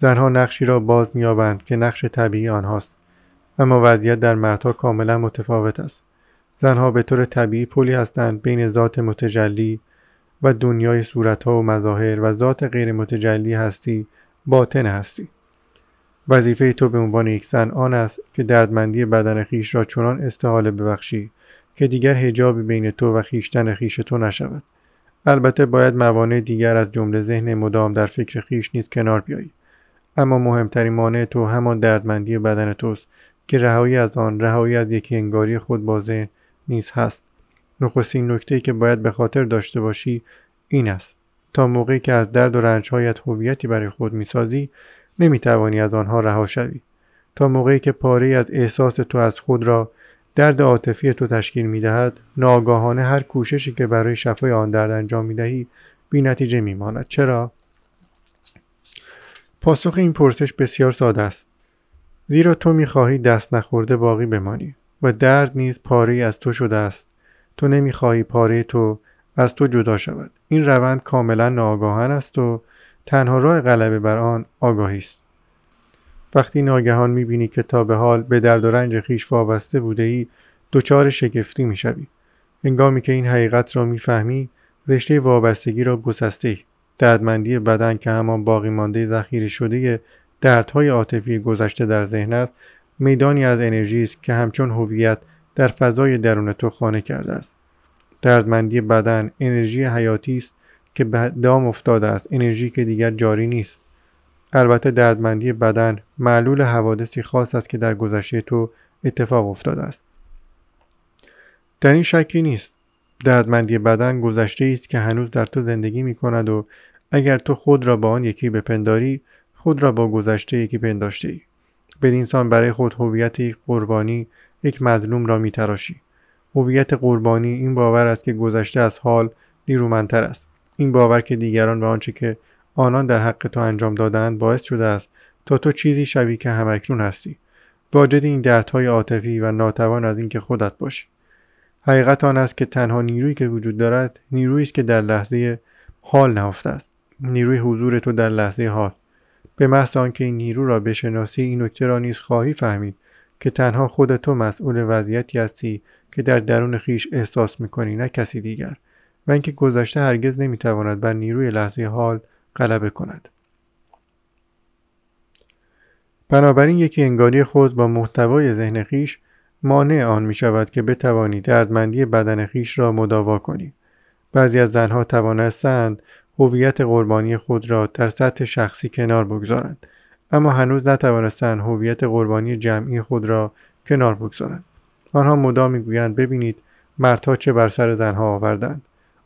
زنها نقشی را باز مییابند که نقش طبیعی آنهاست. اما وضعیت در مردها کاملا متفاوت است. زنها به طور طبیعی پلی هستند بین ذات متجلی و دنیای صورتها و مظاهر و ذات غیر متجلی هستی باطن هستی. وظیفه تو به عنوان یک زن آن است که دردمندی بدن خیش را چنان استحاله ببخشی که دیگر هجابی بین تو و خیشتن خیش تو نشود. البته باید موانع دیگر از جمله ذهن مدام در فکر خیش نیز کنار بیایی. اما مهمترین مانع تو همان دردمندی بدن توست که رهایی از آن رهایی از یکی انگاری خود با ذهن نیز هست. نخستین نکته که باید به خاطر داشته باشی این است. تا موقعی که از درد و رنجهایت هویتی برای خود می‌سازی نمی‌توانی از آنها رها شوی. تا موقعی که پاره از احساس تو از خود را درد عاطفی تو تشکیل می‌دهد ناگاهانه هر کوششی که برای شفای آن درد انجام می‌دهی بی نتیجه میماند. چرا؟ پاسخ این پرسش بسیار ساده است. زیرا تو می‌خواهی دست نخورده باقی بمانی و درد نیز پاره از تو شده است. تو نمی‌خواهی پاره تو از تو جدا شود. این روند کاملا ناآگاهان است و تنها راه غلبه بر آن آگاهی است. وقتی ناگهان می‌بینی که تا به حال به درد و رنج خیش وابسته بوده ای دچار شگفتی می‌شوی. هنگامی که این حقیقت را می‌فهمی رشته وابستگی را گسسته دردمندی بدن که همان باقی مانده ذخیره شده دردهای عاطفی گذشته در ذهن است میدانی از انرژی است که همچون هویت در فضای درون تو خانه کرده است. دردمندی بدن انرژی حیاتی است که به دام افتاده است انرژی که دیگر جاری نیست. البته دردمندی بدن معلول حوادثی خاص است که در گذشته تو اتفاق افتاده است. در این شکی نیست. دردمندی بدن گذشته است که هنوز در تو زندگی می کند و اگر تو خود را با آن یکی بپنداری خود را با گذشته یکی پنداشته ای بدینسان برای خود هویت یک قربانی یک مظلوم را میتراشی. هویت قربانی این باور است که گذشته از حال نیرومندتر است. این باور که دیگران به آنچه که آنان در حق تو انجام دادند باعث شده است تا تو چیزی شوی که همکنون هستی. واجد این دردهای عاطفی و ناتوان از اینکه خودت باشی. حقیقت آن است که تنها نیرویی که وجود دارد نیرویی است که در لحظه حال نهفته است. نیروی حضور تو در لحظه حال. به محض آنکه این نیرو را بشناسی این نکته را نیز خواهی فهمید که تنها خود تو مسئول وضعیتی هستی که در درون خیش احساس می‌کنی نه کسی دیگر. و اینکه گذشته هرگز نمی‌تواند بر نیروی لحظه حال غلبه کند. بنابراین یکی انگاری خود با محتوای ذهن خیش مانع آن می شود که بتوانی دردمندی بدن خیش را مداوا کنی. بعضی از زنها توانستند هویت قربانی خود را در سطح شخصی کنار بگذارند اما هنوز نتوانستند هویت قربانی جمعی خود را کنار بگذارند. آنها مدام می‌گویند ببینید مردها چه بر سر زنها آوردند.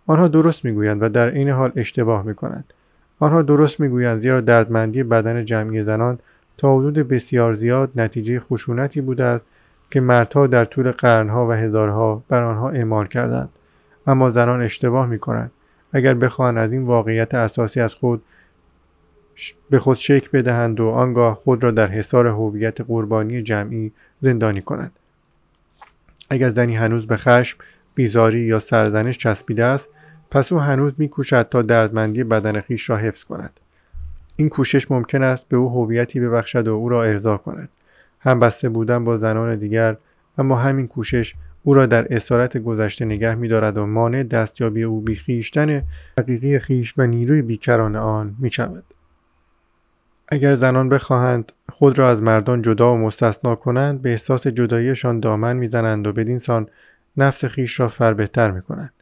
آنها درست می‌گویند و در این حال اشتباه می‌کنند. آنها درست می‌گویند زیرا دردمندی بدن جمعی زنان تا حدود بسیار زیاد نتیجه خشونتی بوده است که مردها در طول قرنها و هزارها بر آنها اعمال کردند اما زنان اشتباه می‌کنند. اگر بخواهند از این واقعیت اساسی از خود به خود شک بدهند و آنگاه خود را در حصار هویت قربانی جمعی زندانی کنند. اگر زنی هنوز به خشم بیزاری یا سرزنش چسبیده است پس او هنوز میکوشد تا دردمندی بدن خیش را حفظ کند. این کوشش ممکن است به او هویتی ببخشد و او را ارضا کند. هم بسته بودن با زنان دیگر اما همین کوشش او را در اسارت گذشته نگه میدارد و مانع دستیابی او بیخیشتن حقیقی خیش و نیروی بیکران آن می شود. اگر زنان بخواهند خود را از مردان جدا و مستثنا کنند به احساس جداییشان دامن می‌زنند و بدینسان نفس خیش را فر بهتر می کنند.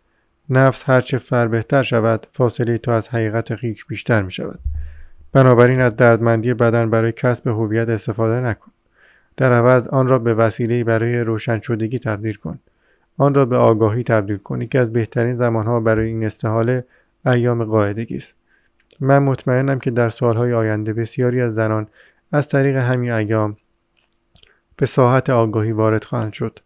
نفس هرچه فر بهتر شود فاصله تو از حقیقت خیش بیشتر می شود. بنابراین از دردمندی بدن برای کسب هویت استفاده نکن. در عوض آن را به وسیله برای روشن شدگی تبدیل کن. آن را به آگاهی تبدیل کن که از بهترین زمانها برای این استحاله ایام قاعدگی است. من مطمئنم که در سالهای آینده بسیاری از زنان از طریق همین ایام به ساحت آگاهی وارد خواهند شد.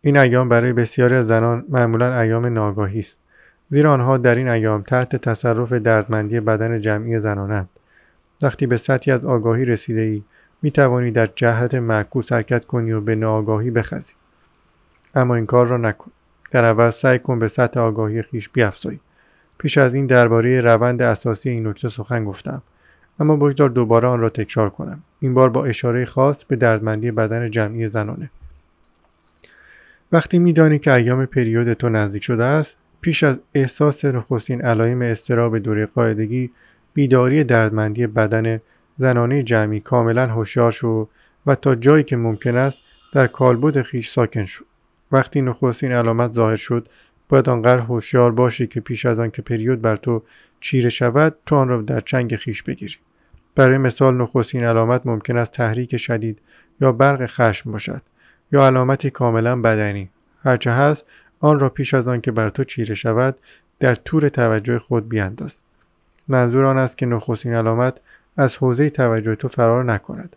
این ایام برای بسیاری از زنان معمولا ایام ناگاهی است. زیرا آنها در این ایام تحت تصرف دردمندی بدن جمعی زنانند. وقتی به سطحی از آگاهی رسیده ای می توانی در جهت معکوس حرکت کنی و به ناآگاهی بخزی. اما این کار را نکن. در عوض سعی کن به سطح آگاهی خیش بیافزایی. پیش از این درباره روند اساسی این نکته سخن گفتم. اما بگذار دوباره آن را تکرار کنم. این بار با اشاره خاص به دردمندی بدن جمعی زنانه. وقتی میدانی که ایام پریود تو نزدیک شده است پیش از احساس نخستین علایم استراب دوره قاعدگی بیداری دردمندی بدن زنانه جمعی کاملا هوشیار شو و تا جایی که ممکن است در کالبد خیش ساکن شو. وقتی نخستین علامت ظاهر شد باید آنقدر هوشیار باشی که پیش از آن که پریود بر تو چیره شود تو آن را در چنگ خیش بگیری. برای مثال نخستین علامت ممکن است تحریک شدید یا برق خشم باشد یا علامتی کاملا بدنی. هرچه هست آن را پیش از آن که بر تو چیره شود در طور توجه خود بیانداز منظور آن است که نخستین علامت از حوزه توجه تو فرار نکند.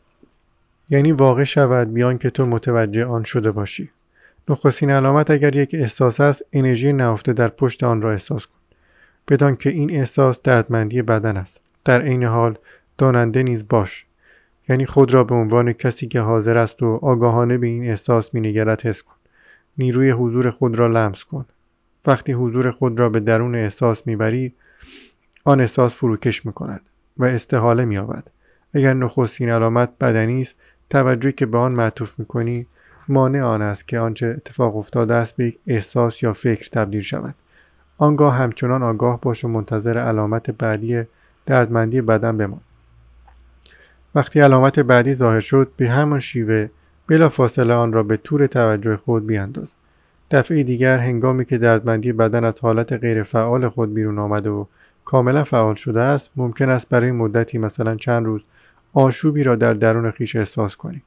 یعنی واقع شود بیان که تو متوجه آن شده باشی. نخستین علامت اگر یک احساس است انرژی نهفته در پشت آن را احساس کن. بدان که این احساس دردمندی بدن است. در عین حال داننده نیز باش. یعنی خود را به عنوان کسی که حاضر است و آگاهانه به این احساس مینگرد حس کن. نیروی حضور خود را لمس کن. وقتی حضور خود را به درون احساس می‌بری آن احساس فروکش می‌کند. و استحاله مییابد. اگر نخستین علامت بدنی است توجهی که به آن معطوف می‌کنی مانع آن است که آنچه اتفاق افتاده است به یک احساس یا فکر تبدیل شود. آنگاه همچنان آگاه باش و منتظر علامت بعدی دردمندی بدن بمان. وقتی علامت بعدی ظاهر شد به همان شیوه بلا فاصله آن را به طور توجه خود بیانداز. دفعه دیگر هنگامی که دردمندی بدن از حالت غیر فعال خود بیرون آمده و کاملا فعال شده است ممکن است برای مدتی مثلا چند روز آشوبی را در درون خیش احساس کنی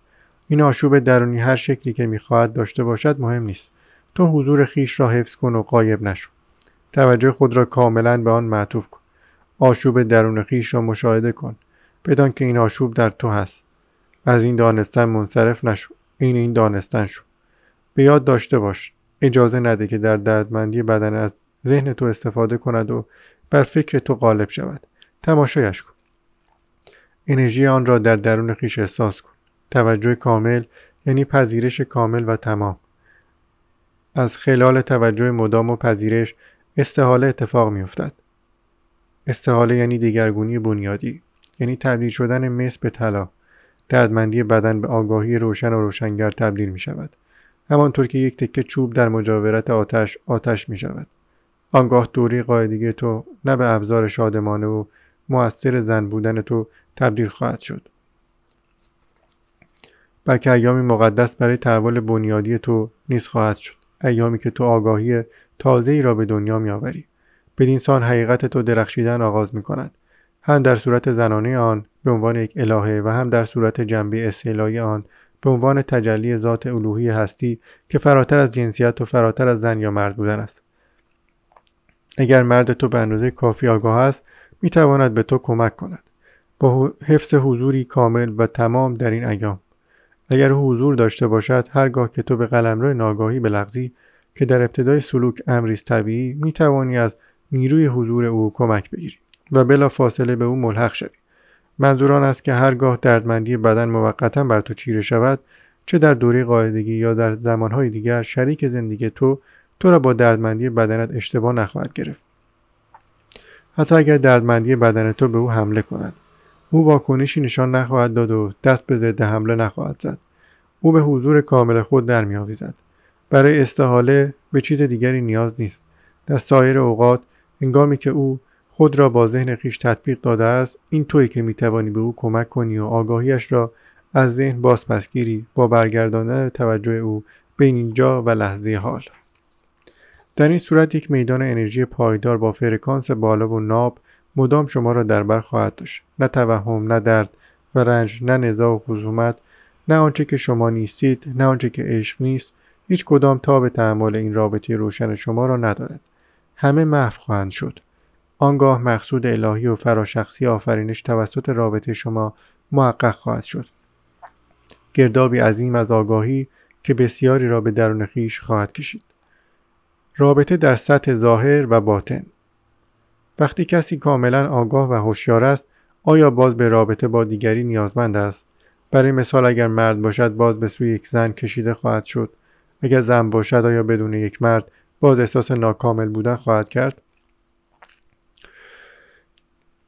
این آشوب درونی هر شکلی که می‌خواهد داشته باشد مهم نیست. تو حضور خیش را حفظ کن و قایب نشو. توجه خود را کاملا به آن معطوف کن. آشوب درون خیش را مشاهده کن. بدان که این آشوب در تو هست. از این دانستن منصرف نشو. این این دانستن شو. به یاد داشته باش. اجازه نده که در دردمندی بدن از ذهن تو استفاده کند و بر فکر تو غالب شود. تماشایش کن. انرژی آن را در درون خیش احساس کن. توجه کامل یعنی پذیرش کامل و تمام. از خلال توجه مدام و پذیرش استحاله اتفاق میافتد. استحاله یعنی دیگرگونی بنیادی یعنی تبدیل شدن مس به طلا. دردمندی بدن به آگاهی روشن و روشنگر تبدیل می شود همانطور که یک تکه چوب در مجاورت آتش آتش می شود آنگاه دوری قاعدگی تو نه به ابزار شادمانه و موثر زن بودن تو تبدیل خواهد شد. بلکه ایامی مقدس برای تحول بنیادی تو نیز خواهد شد. ایامی که تو آگاهی تازه ای را به دنیا می آوری بدین سان حقیقت تو درخشیدن آغاز می کند هم در صورت زنانه آن به عنوان یک الهه و هم در صورت جنبه استعلایی آن به عنوان تجلی ذات الوهی هستی که فراتر از جنسیت و فراتر از زن یا مرد بودن است. اگر مرد تو به اندازه کافی آگاه است می تواند به تو کمک کند. با حفظ حضوری کامل و تمام در این ایام. اگر حضور داشته باشد هرگاه که تو به قلمرو ناگاهی بلغزی که در ابتدای سلوک امریز طبیعی می توانی از نیروی حضور او کمک بگیری و بلا فاصله به او ملحق شوی. منظور آن است که هرگاه دردمندی بدن موقتا بر تو چیره شود چه در دوره قاعدگی یا در زمانهای دیگر شریک زندگی تو تو را با دردمندی بدنت اشتباه نخواهد گرفت. حتی اگر دردمندی بدن تو به او حمله کند. او واکنشی نشان نخواهد داد و دست به ضد حمله نخواهد زد. او به حضور کامل خود در میآویزد. برای استحاله به چیز دیگری نیاز نیست. در سایر اوقات هنگامی که او خود را با ذهن خیش تطبیق داده است این تویی که می‌توانی به او کمک کنی و آگاهیش را از ذهن بازپسگیری با برگرداندن توجه او بین اینجا و لحظه حال. در این صورت یک میدان انرژی پایدار با فرکانس بالا و ناب مدام شما را در بر خواهد داشت. نه توهم نه درد و رنج نه نزاع و خصومت نه آنچه که شما نیستید نه آنچه که عشق نیست هیچ کدام به تحمل این رابطه روشن شما را ندارد. همه محو خواهند شد. آنگاه مقصود الهی و فراشخصی آفرینش توسط رابطه شما محقق خواهد شد. گردابی عظیم از آگاهی که بسیاری را به درون خیش خواهد کشید. رابطه در سطح ظاهر و باطن. وقتی کسی کاملا آگاه و هوشیار است آیا باز به رابطه با دیگری نیازمند است؟ برای مثال اگر مرد باشد باز به سوی یک زن کشیده خواهد شد. اگر زن باشد آیا بدون یک مرد باز احساس ناکامل بودن خواهد کرد؟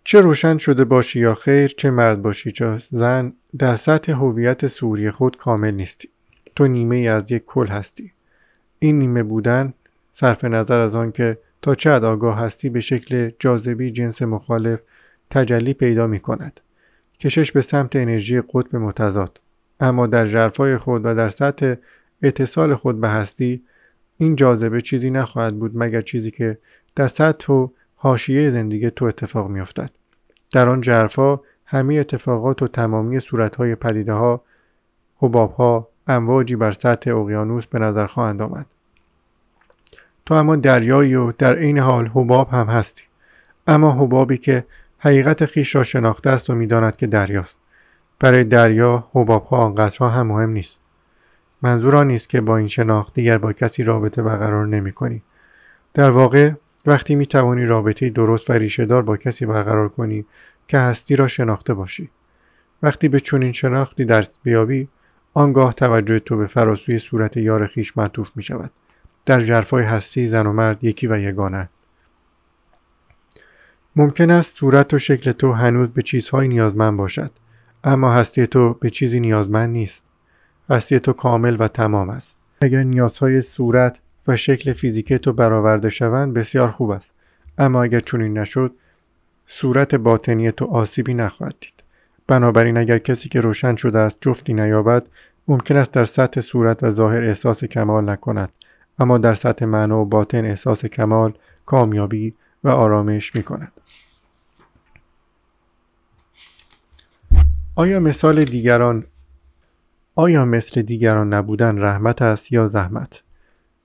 چه روشن شده باشی یا خیر چه مرد باشی چه زن در سطح هویت سوری خود کامل نیستی. تو نیمه ای از یک کل هستی. این نیمه بودن صرف نظر از آن که تا چه آگاه هستی به شکل جاذبی جنس مخالف تجلی پیدا می کند. کشش به سمت انرژی قطب متضاد. اما در جرفای خود و در سطح اتصال خود به هستی این جاذبه چیزی نخواهد بود مگر چیزی که در سطح و حاشیه زندگی تو اتفاق میافتد در آن جرفا همه اتفاقات و تمامی صورتهای پدیده ها حباب امواجی بر سطح اقیانوس به نظر خواهند آمد. تو اما دریایی و در این حال حباب هم هستی. اما حبابی که حقیقت خیش را شناخته است و می‌داند که دریاست. برای دریا حباب ها آنقدرها هم مهم نیست. منظور آن نیست که با این شناخت دیگر با کسی رابطه برقرار نمی کنی. در واقع وقتی می توانی رابطه درست و ریشهدار با کسی برقرار کنی که هستی را شناخته باشی. وقتی به چنین شناختی درس بیابی آنگاه توجه تو به فراسوی صورت یار خیش معطوف می شود در جرفای هستی زن و مرد یکی و یگانه ممکن است صورت و شکل تو هنوز به چیزهای نیازمند باشد اما هستی تو به چیزی نیازمند نیست. هستی تو کامل و تمام است. اگر نیازهای صورت و شکل فیزیک تو برآورده شوند بسیار خوب است. اما اگر چنین نشد صورت باطنی تو آسیبی نخواهد دید. بنابراین اگر کسی که روشن شده است جفتی نیابد ممکن است در سطح صورت و ظاهر احساس کمال نکند. اما در سطح معنا و باطن احساس کمال کامیابی و آرامش می کند. آیا مثال دیگران آیا مثل دیگران نبودن رحمت است یا زحمت؟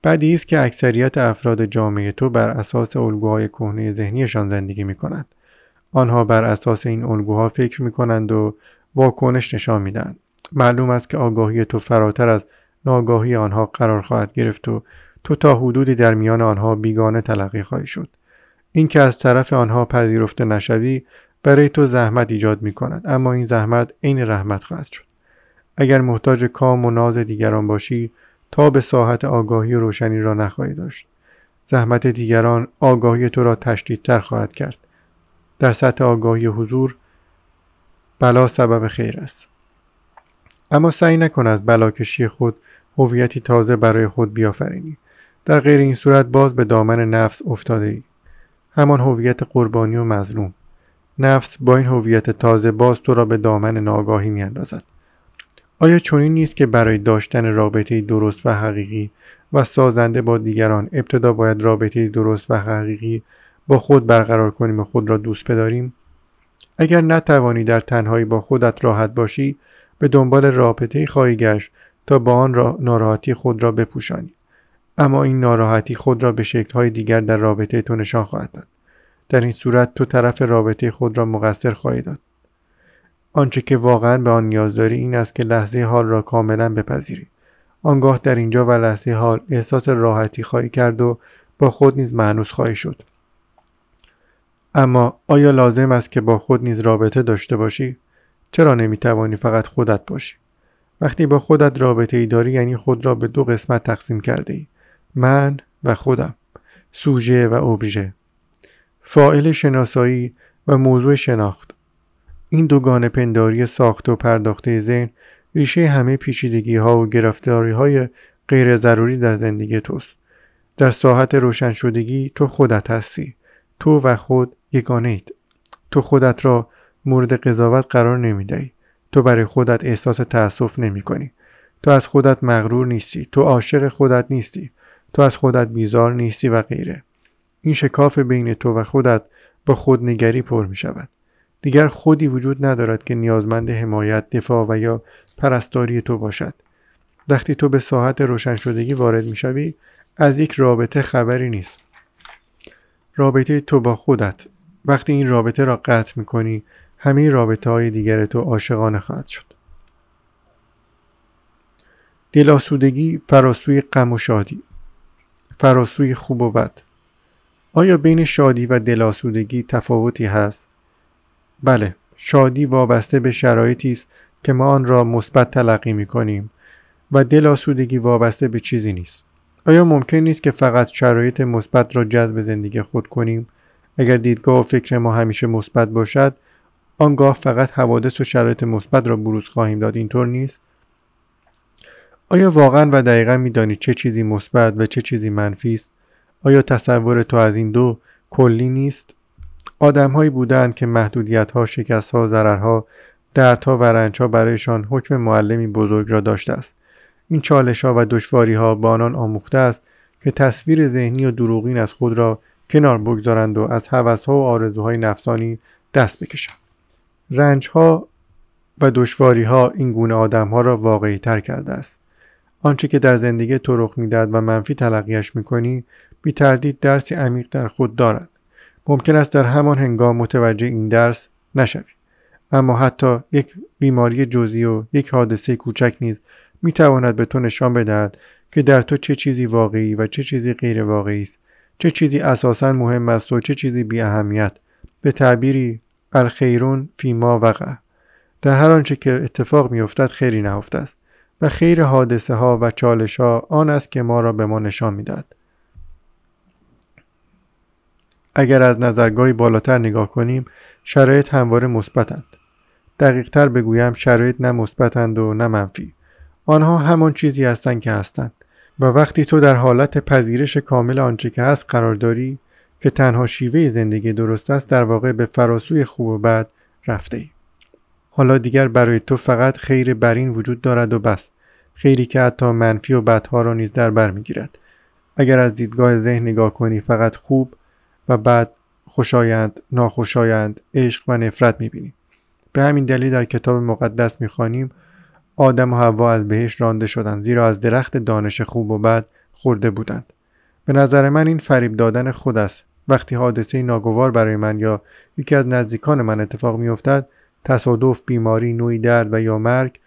بعدی است که اکثریت افراد جامعه تو بر اساس الگوهای کهنه ذهنیشان زندگی می کنند. آنها بر اساس این الگوها فکر می کنند و واکنش نشان می دهند. معلوم است که آگاهی تو فراتر از ناگاهی آنها قرار خواهد گرفت و تو تا حدودی در میان آنها بیگانه تلقی خواهی شد. اینکه از طرف آنها پذیرفته نشوی برای تو زحمت ایجاد می کند اما این زحمت عین رحمت خواهد شد. اگر محتاج کام و ناز دیگران باشی تا به ساحت آگاهی و روشنی را نخواهی داشت زحمت دیگران آگاهی تو را تشدیدتر خواهد کرد در سطح آگاهی حضور بلا سبب خیر است اما سعی نکن از بلاکشی خود هویتی تازه برای خود بیافرینی. در غیر این صورت باز به دامن نفس افتاده ای همان هویت قربانی و مظلوم. نفس با این هویت تازه باز تو را به دامن ناگاهی میاندازد. آیا چنین نیست که برای داشتن رابطه درست و حقیقی و سازنده با دیگران ابتدا باید رابطه درست و حقیقی با خود برقرار کنیم و خود را دوست بداریم؟ اگر نتوانی در تنهایی با خودت راحت باشی به دنبال رابطه خواهی گشت تا با آن را ناراحتی خود را بپوشانی. اما این ناراحتی خود را به شکلهای دیگر در رابطه تو نشان خواهد داد. در این صورت تو طرف رابطه خود را مقصر خواهی داد. آنچه که واقعا به آن نیاز داری این است که لحظه حال را کاملا بپذیری. آنگاه در اینجا و لحظه حال احساس راحتی خواهی کرد و با خود نیز معنوس خواهی شد. اما آیا لازم است که با خود نیز رابطه داشته باشی؟ چرا نمی‌توانی فقط خودت باشی؟ وقتی با خودت رابطه ای داری یعنی خود را به دو قسمت تقسیم کرده ای من و خودم سوژه و ابژه فائل شناسایی و موضوع شناخت این دوگان پنداری ساخت و پرداخته ذهن ریشه همه پیچیدگی ها و گرفتاری های غیر ضروری در زندگی توست. در ساحت روشن شدگی تو خودت هستی. تو و خود یگانه اید. تو خودت را مورد قضاوت قرار نمی تو برای خودت احساس تأسف نمی کنی. تو از خودت مغرور نیستی. تو عاشق خودت نیستی. تو از خودت بیزار نیستی و غیره. این شکاف بین تو و خودت با خودنگری پر می شود. دیگر خودی وجود ندارد که نیازمند حمایت دفاع و یا پرستاری تو باشد وقتی تو به ساحت روشن شدگی وارد می‌شوی از یک رابطه خبری نیست رابطه تو با خودت وقتی این رابطه را قطع می‌کنی همه رابطه های دیگر تو عاشقانه خواهد شد. دلاسودگی فراسوی غم و شادی فراسوی خوب و بد. آیا بین شادی و دلاسودگی تفاوتی هست؟ بله شادی وابسته به شرایطی است که ما آن را مثبت تلقی می کنیم و دل آسودگی وابسته به چیزی نیست. آیا ممکن نیست که فقط شرایط مثبت را جذب زندگی خود کنیم؟ اگر دیدگاه و فکر ما همیشه مثبت باشد آنگاه فقط حوادث و شرایط مثبت را بروز خواهیم داد. اینطور نیست؟ آیا واقعا و دقیقا میدانی چه چیزی مثبت و چه چیزی منفی است؟ آیا تصور تو از این دو کلی نیست؟ آدمهایی بودند که محدودیت ها شکست ها ضررها دردها و رنج ها برایشان حکم معلمی بزرگ را داشته است. این چالش ها و دشواری ها با آنان آموخته است که تصویر ذهنی و دروغین از خود را کنار بگذارند و از هوس ها و آرزوهای نفسانی دست بکشند. رنج ها و دشواری ها این گونه آدم ها را واقعی تر کرده است. آنچه که در زندگی تو رخ می‌دهد و منفی تلقیش می‌کنی بی تردید درسی عمیق در خود دارد. ممکن است در همان هنگام متوجه این درس نشوی. اما حتی یک بیماری جزئی و یک حادثه کوچک نیز می تواند به تو نشان بدهد که در تو چه چیزی واقعی و چه چیزی غیر واقعی است چه چیزی اساسا مهم است و چه چیزی بی اهمیت به تعبیری الخیرون فی ما وقع. در هر آنچه که اتفاق میافتد خیری نهفته است و خیر حادثه ها و چالش ها آن است که ما را به ما نشان می‌دهد. اگر از نظرگاهی بالاتر نگاه کنیم شرایط همواره مثبتند دقیقتر بگویم شرایط نه مثبتند و نه منفی. آنها همان چیزی هستند که هستند و وقتی تو در حالت پذیرش کامل آنچه که هست قرار داری که تنها شیوه زندگی درست است در واقع به فراسوی خوب و بد رفته ای. حالا دیگر برای تو فقط خیر برین وجود دارد و بس. خیری که حتی منفی و بدها را نیز در بر می‌گیرد. اگر از دیدگاه ذهن نگاه کنی فقط خوب و بعد خوشایند ناخوشایند عشق و نفرت می‌بینیم به همین دلیل در کتاب مقدس می‌خوانیم آدم و هوا از بهش رانده شدند زیرا از درخت دانش خوب و بد خورده بودند. به نظر من این فریب دادن خود است. وقتی حادثه ناگوار برای من یا یکی از نزدیکان من اتفاق میافتد تصادف بیماری نوعی درد و یا مرگ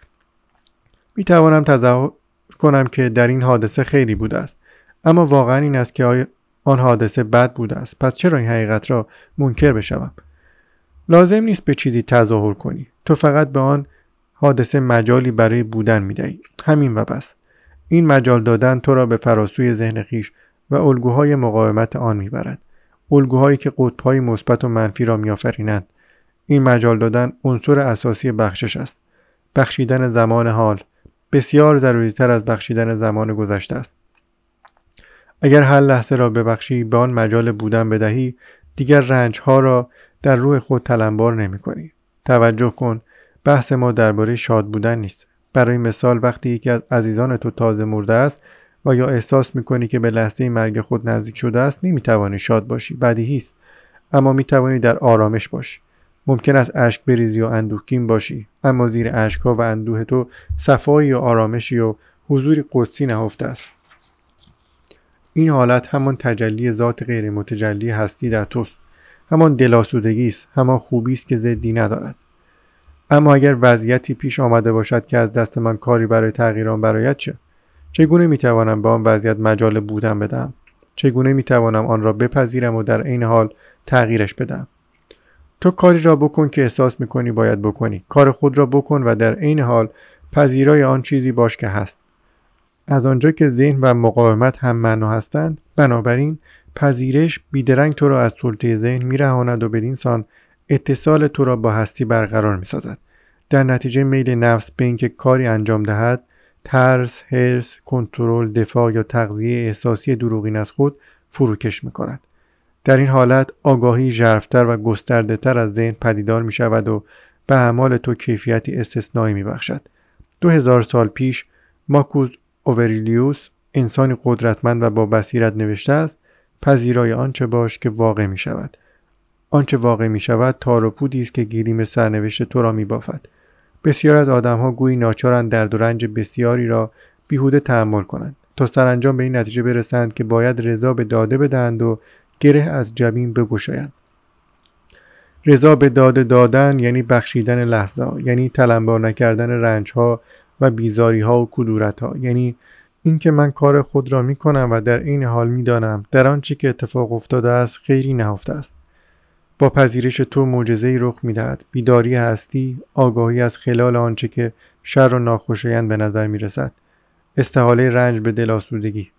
می توانم تظاهر کنم که در این حادثه خیلی بوده است. اما واقعا این است که آن حادثه بد بوده است. پس چرا این حقیقت را منکر بشوم؟ لازم نیست به چیزی تظاهر کنی. تو فقط به آن حادثه مجالی برای بودن می‌دهی. همین و بس. این مجال دادن تو را به فراسوی ذهن خیش و الگوهای مقاومت آن می‌برد. الگوهایی که قطبهای مثبت و منفی را میآفرینند این مجال دادن عنصر اساسی بخشش است. بخشیدن زمان حال بسیار ضروری تر از بخشیدن زمان گذشته است. اگر هر لحظه را ببخشی به آن مجال بودن بدهی دیگر رنج ها را در روح خود تلمبار نمی کنی. توجه کن بحث ما درباره شاد بودن نیست. برای مثال وقتی یکی از عزیزان تو تازه مرده است و یا احساس می‌کنی که به لحظه مرگ خود نزدیک شده است نمی‌توانی شاد باشی. بدیهی است. اما می‌توانی در آرامش باشی. ممکن است اشک بریزی و اندوهگین باشی. اما زیر اشکها و اندوه تو صفایی و آرامشی و حضوری قدسی نهفته است. این حالت همان تجلی ذات غیر متجلی هستی در توست. همان دلاسودگی است. همان خوبی است که ضدی ندارد. اما اگر وضعیتی پیش آمده باشد که از دست من کاری برای تغییر آن برایت چه؟ چگونه می‌توانم به آن وضعیت مجال بودن بدم چگونه می‌توانم آن را بپذیرم و در عین حال تغییرش بدم تو کاری را بکن که احساس می‌کنی باید بکنی. کار خود را بکن و در عین حال پذیرای آن چیزی باش که هست. از آنجا که ذهن و مقاومت هم معنا هستند بنابراین پذیرش بیدرنگ تو را از سلطه ذهن میرهاند و بدین سان اتصال تو را با هستی برقرار می‌سازد. در نتیجه میل نفس به اینکه کاری انجام دهد ترس حرس کنترل دفاع یا تغذیه احساسی دروغین از خود فروکش می‌کند. در این حالت آگاهی ژرفتر و گسترده تر از ذهن پدیدار می شود و به اعمال تو کیفیتی استثنایی می بخشد. دو هزار سال پیش ماکوز اووریلیوس انسانی قدرتمند و با بصیرت نوشته است پذیرای آنچه باش که واقع می شود آنچه واقع می شود تار و پودی است که گیریم سرنوشت تو را می بافد بسیار از آدمها گویی ناچارند درد و رنج بسیاری را بیهوده تحمل کنند تا سرانجام به این نتیجه برسند که باید رضا به داده بدهند و گره از جبین بگشایند. رضا به داده دادن یعنی بخشیدن لحظه یعنی تلمبار نکردن رنج ها و بیزاری ها و کدورت ها یعنی اینکه من کار خود را می کنم و در این حال می دانم در آنچه که اتفاق افتاده است خیری نهفته است. با پذیرش تو معجزه رخ می‌دهد. بیداری هستی آگاهی از خلال آنچه که شر و ناخوشایند به نظر می رسد استحاله رنج به دل آسودگی.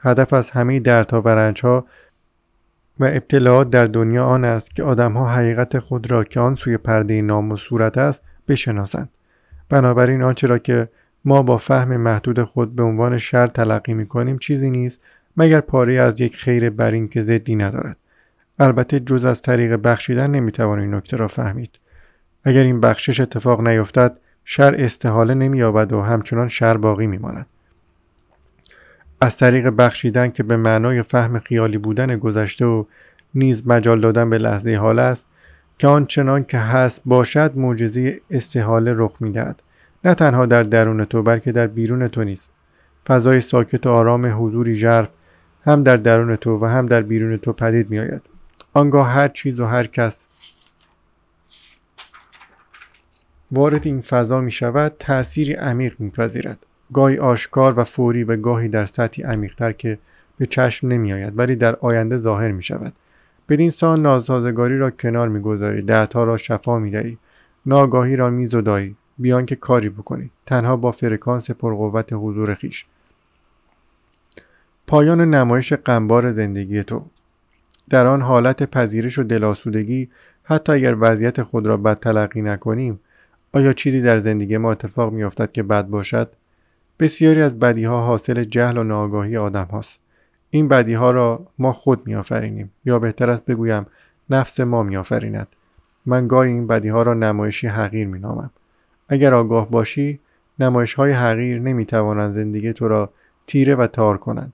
هدف از همه دردها و رنجها و ابتلاعات در دنیا آن است که آدمها حقیقت خود را که آن سوی پرده نام و صورت است بشناسند. بنابراین آنچه را که ما با فهم محدود خود به عنوان شر تلقی می کنیم چیزی نیست مگر پاره از یک خیر برین که ضدی ندارد. البته جز از طریق بخشیدن نمی‌توان این نکته را فهمید. اگر این بخشش اتفاق نیفتد شر استحاله نمییابد و همچنان شر باقی میماند. از طریق بخشیدن که به معنای فهم خیالی بودن گذشته و نیز مجال دادن به لحظه حال است که آنچنان که هست باشد معجزه استحاله رخ می‌دهد. نه تنها در درون تو بلکه در بیرون تو نیست فضای ساکت و آرام حضوری ژرف هم در درون تو و هم در بیرون تو پدید می آید. آنگاه هر چیز و هر کس وارد این فضا می شود تأثیری عمیق می پذیرد. گاهی آشکار و فوری و گاهی در سطحی عمیقتر که به چشم نمی آید ولی در آینده ظاهر می شود. بدین سان ناسازگاری را کنار می‌گذاری دردها را شفا می‌دهی ناگاهی را میزدایی بیان که کاری بکنی تنها با فرکانس پرقوت حضور خیش پایان نمایش قنبار زندگی تو در آن حالت پذیرش و دلاسودگی حتی اگر وضعیت خود را بد تلقی نکنیم آیا چیزی در زندگی ما اتفاق میافتد که بد باشد؟ بسیاری از بدی ها حاصل جهل و ناآگاهی آدم هاست. این بدی ها را ما خود میآفرینیم یا بهتر است بگویم نفس ما میآفریند. من گاهی این بدی ها را نمایشی حقیر می نامم. اگر آگاه باشی نمایش های حقیر نمی توانند زندگی تو را تیره و تار کنند.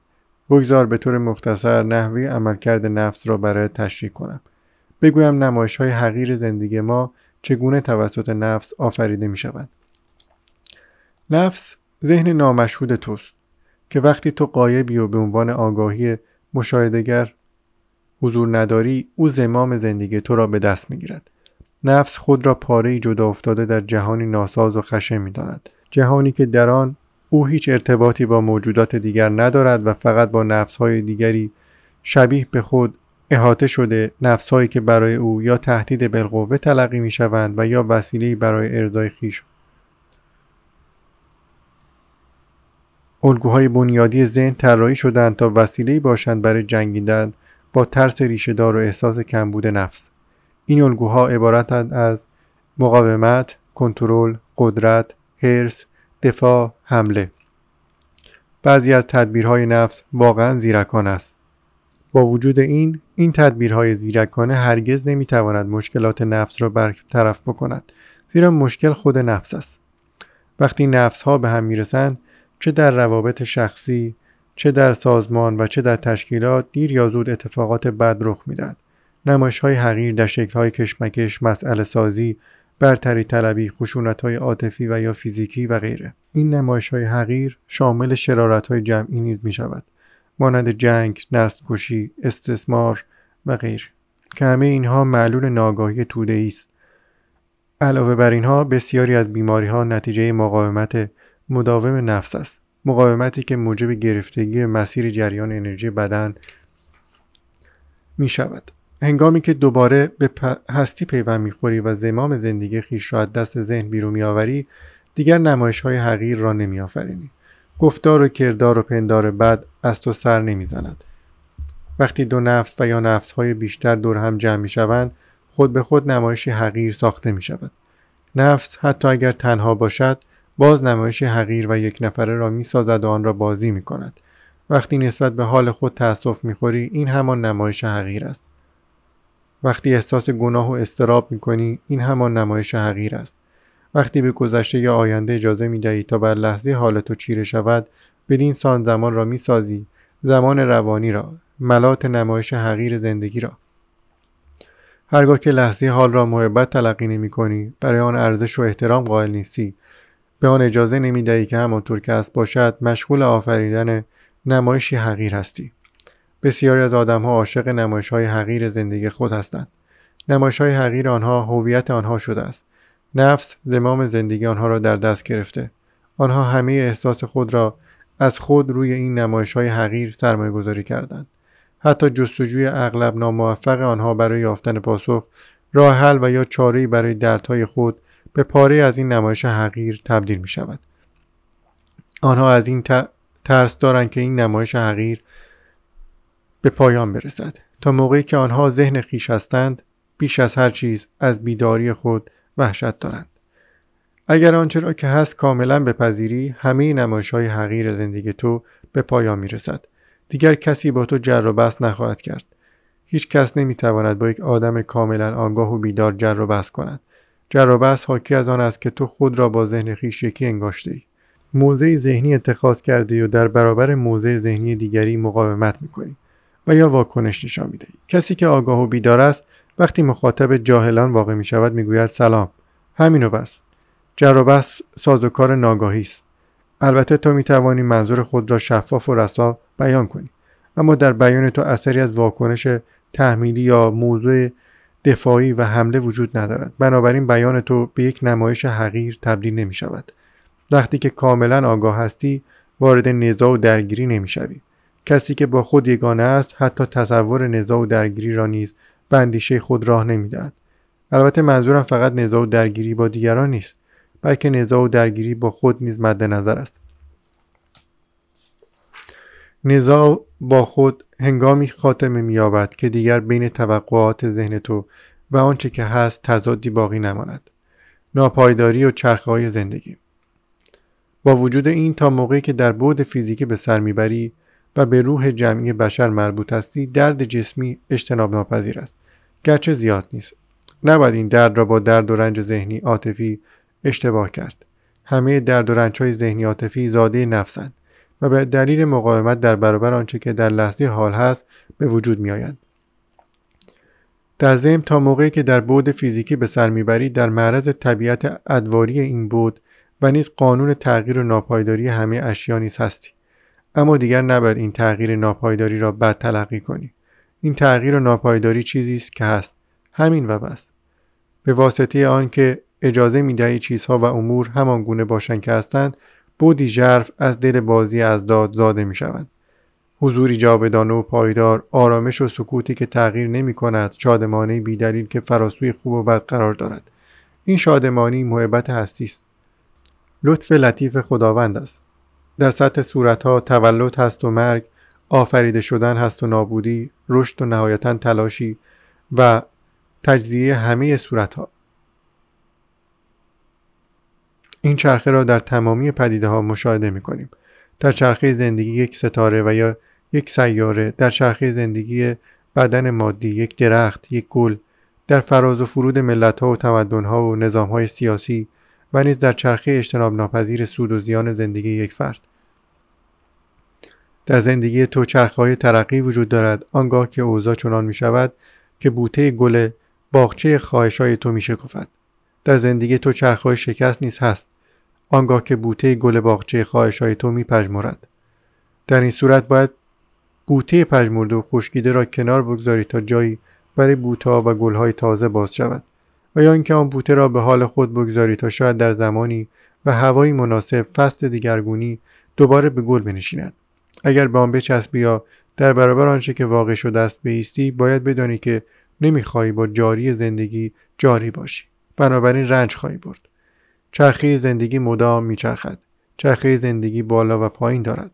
بگذار به طور مختصر نحوه عملکرد نفس را برای تشریح کنم. بگویم نمایش های حقیر زندگی ما چگونه توسط نفس آفریده می شود نفس ذهن نامشهود توست که وقتی تو قایبی و به عنوان آگاهی مشاهدگر حضور نداری او زمام زندگی تو را به دست می‌گیرد. نفس خود را پاره جدا افتاده در جهانی ناساز و خشن می‌داند. جهانی که در آن او هیچ ارتباطی با موجودات دیگر ندارد و فقط با نفسهای دیگری شبیه به خود احاطه شده نفسهایی که برای او یا تهدید بالقوه تلقی می شوند و یا وسیله برای ارضای خیش. الگوهای بنیادی ذهن طراحی شدند تا وسیله باشند برای جنگیدن با ترس ریشهدار و احساس کمبود نفس. این الگوها عبارتند از مقاومت کنترل قدرت حرس دفاع حمله. بعضی از تدبیرهای نفس واقعا زیرکان است. با وجود این این تدبیرهای زیرکانه هرگز نمی‌تواند مشکلات نفس را برطرف بکند زیرا مشکل خود نفس است. وقتی نفس ها به هم می‌رسند چه در روابط شخصی چه در سازمان و چه در تشکیلات دیر یا زود اتفاقات بد رخ می‌دهد. نمایش های حقیر در شکل های کشمکش مسئله سازی برتری طلبی خشونت های عاطفی و یا فیزیکی و غیره. این نمایش های حقیر شامل شرارت های جمعی نیز می شود مانند جنگ، نسل کشی، استثمار و غیر. که همه اینها معلول ناگاهی توده است. علاوه بر اینها بسیاری از بیماری ها نتیجه مقاومت مداوم نفس است. مقاومتی که موجب گرفتگی مسیر جریان انرژی بدن می شود هنگامی که دوباره به هستی پیوند می‌خوری و زمام زندگی خیش را از دست ذهن بیرون میآوری دیگر نمایش های حقیر را نمیآفرینی. گفتار و کردار و پندار بد از تو سر نمی‌زند. وقتی دو نفس و یا نفس های بیشتر دور هم جمع می شوند خود به خود نمایشی حقیر ساخته می شود نفس حتی اگر تنها باشد باز نمایش حقیر و یک نفره را می سازد و آن را بازی می کند وقتی نسبت به حال خود تأسف می خوری این همان نمایش حقیر است. وقتی احساس گناه و استراب می کنی این همان نمایش حقیر است. وقتی به گذشته یا آینده اجازه می دهی تا بر لحظه حال تو چیره شود بدین سان زمان را می سازی زمان روانی را ملات نمایش حقیر زندگی را. هرگاه که لحظه حال را محبت تلقی نمی کنی برای آن ارزش و احترام قائل نیستی. به آن اجازه نمی دهی که همانطور که است باشد مشغول آفریدن نمایشی حقیر هستی. بسیاری از آدمها عاشق نمایش های حقیر زندگی خود هستند. نمایش های حقیر آنها هویت آنها شده است. نفس زمام زندگی آنها را در دست گرفته. آنها همه احساس خود را از خود روی این نمایش های حقیر سرمایه گذاری کردند. حتی جستجوی اغلب ناموفق آنها برای یافتن پاسخ راه حل و یا چاره برای دردهای خود به پاره از این نمایش حقیر تبدیل می شود آنها از این ترس دارند که این نمایش حقیر به پایان برسد تا موقعی که آنها ذهن خیش هستند بیش از هر چیز از بیداری خود وحشت دارند اگر آنچه را که هست کاملا بپذیری همه نمایش های حقیر زندگی تو به پایان می رسد. دیگر کسی با تو جر و بحث نخواهد کرد. هیچ کس نمی تواند با یک آدم کاملا آگاه و بیدار جر و بحث کند. جر و بحث حاکی از آن است که تو خود را با ذهن خیش یکی انگاشته ای. موضع ذهنی اتخاذ کرده و در برابر موضع ذهنی دیگری مقاومت می‌کنی و یا واکنش نشان می‌دهی. کسی که آگاه و بیدار است وقتی مخاطب جاهلان واقع می شود می‌گوید سلام. همینو بس. جر و بحث سازوکار ناگاهی است. البته تو می توانی منظور خود را شفاف و رسا بیان کنی. اما در بیان تو اثری از واکنش تحمیلی یا موضوع دفاعی و حمله وجود ندارد. بنابراین بیان تو به یک نمایش حقیر تبدیل نمی شود وقتی که کاملا آگاه هستی وارد نزاع و درگیری نمی‌شوی. کسی که با خود یگانه است حتی تصور نزاع و درگیری را نیز به خود راه نمی‌دهد. البته منظورم فقط نزاع و درگیری با دیگران نیست بلکه نزاع و درگیری با خود نیز مد نظر است. نزاع با خود هنگامی خاتمه مییابد که دیگر بین توقعات ذهن تو و آنچه که هست تضادی باقی نماند. ناپایداری و چرخه های زندگی. با وجود این تا موقعی که در بعد فیزیکی به سر می‌بری و به روح جمعی بشر مربوط هستی درد جسمی اجتناب ناپذیر است. گرچه زیاد نیست. نباید این درد را با درد و رنج ذهنی عاطفی اشتباه کرد. همه درد و رنج های ذهنی عاطفی زاده نفسند و به دلیل مقاومت در برابر آنچه که در لحظه حال هست به وجود می آید. در ضمن تا موقعی که در بود فیزیکی به سر می‌بری در معرض طبیعت ادواری این بود و نیز قانون تغییر و ناپایداری همه اشیا نیز هستی. اما دیگر نباید این تغییر ناپایداری را بد تلقی کنی. این تغییر و ناپایداری چیزی است که هست. همین و بس. به واسطه آنکه اجازه می‌دهی چیزها و امور همان گونه باشند که هستند بودی ژرف از دل بازی از داد زاده می شود. حضوری جاودانه و پایدار آرامش و سکوتی که تغییر نمی کند شادمانه بیدلیل که فراسوی خوب و بد قرار دارد. این شادمانی محبت هستی است. لطف لطیف خداوند است. در سطح صورتها تولد هست و مرگ آفریده شدن هست و نابودی رشد و نهایتا تلاشی و تجزیه همه صورتها این چرخه را در تمامی پدیده ها مشاهده می کنیم. در چرخه زندگی یک ستاره و یا یک سیاره در چرخه زندگی بدن مادی یک درخت یک گل در فراز و فرود ملت ها و تمدن ها و نظام های سیاسی و نیز در چرخه اجتناب ناپذیر سود و زیان زندگی یک فرد در زندگی تو چرخه های ترقی وجود دارد. آنگاه که اوضاع چنان می شود که بوته گل باغچه خواهش های تو می شکفد در زندگی تو چرخه های شکست نیز هست. آنگاه که بوته گل باغچه خواهش های تو می پجمورد. در این صورت باید بوته پژمرده و خشکیده را کنار بگذاری تا جایی برای بوته و گل های تازه باز شود و یا اینکه آن بوته را به حال خود بگذاری تا شاید در زمانی و هوایی مناسب فصل دیگرگونی دوباره به گل بنشیند. اگر به آن بچسبی یا در برابر آنچه که واقع شده است بیستی باید بدانی که نمی‌خواهی با جاری زندگی جاری باشی. بنابراین رنج خواهی برد. چرخه زندگی مدام میچرخد. چرخه زندگی بالا و پایین دارد.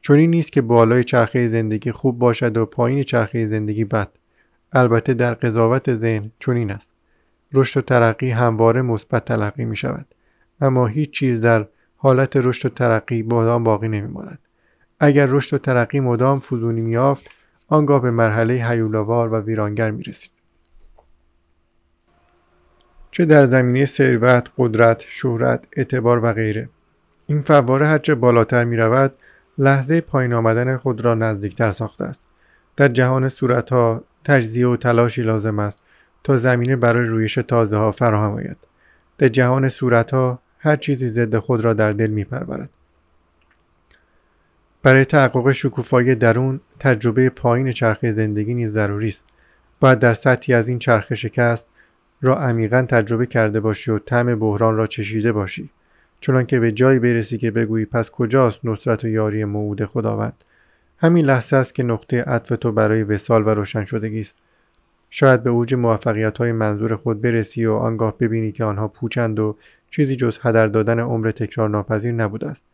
چون نیست که بالای چرخه زندگی خوب باشد و پایین چرخه زندگی بد. البته در قضاوت ذهن چنین است. رشد و ترقی همواره مثبت تلقی می شود اما هیچ چیز در حالت رشد و ترقی مدام باقی نمی ماند. اگر رشد و ترقی مدام فزونی میافت آنگاه به مرحله حیولاوار و ویرانگر می رسید. چه در زمینه ثروت، قدرت، شهرت، اعتبار و غیره این فواره هرچه بالاتر می رود لحظه پایین آمدن خود را نزدیکتر ساخته است در جهان صورتها تجزیه و تلاشی لازم است تا زمینه برای رویش تازه ها فراهم آید در جهان صورت ها هر چیزی ضد خود را در دل می پرورد. برای تحقق شکوفایی درون تجربه پایین چرخه زندگی نیز ضروری است. باید در سطحی از این چرخه شکست را عمیقا تجربه کرده باشی و طعم بحران را چشیده باشی. چنانکه به جایی برسی که بگویی پس کجاست نصرت و یاری موعود خداوند. همین لحظه است که نقطه عطف تو برای وسال و روشن شدگی است. شاید به اوج موفقیت های منظور خود برسی و آنگاه ببینی که آنها پوچند و چیزی جز هدر دادن عمر تکرار ناپذیر نبوده است.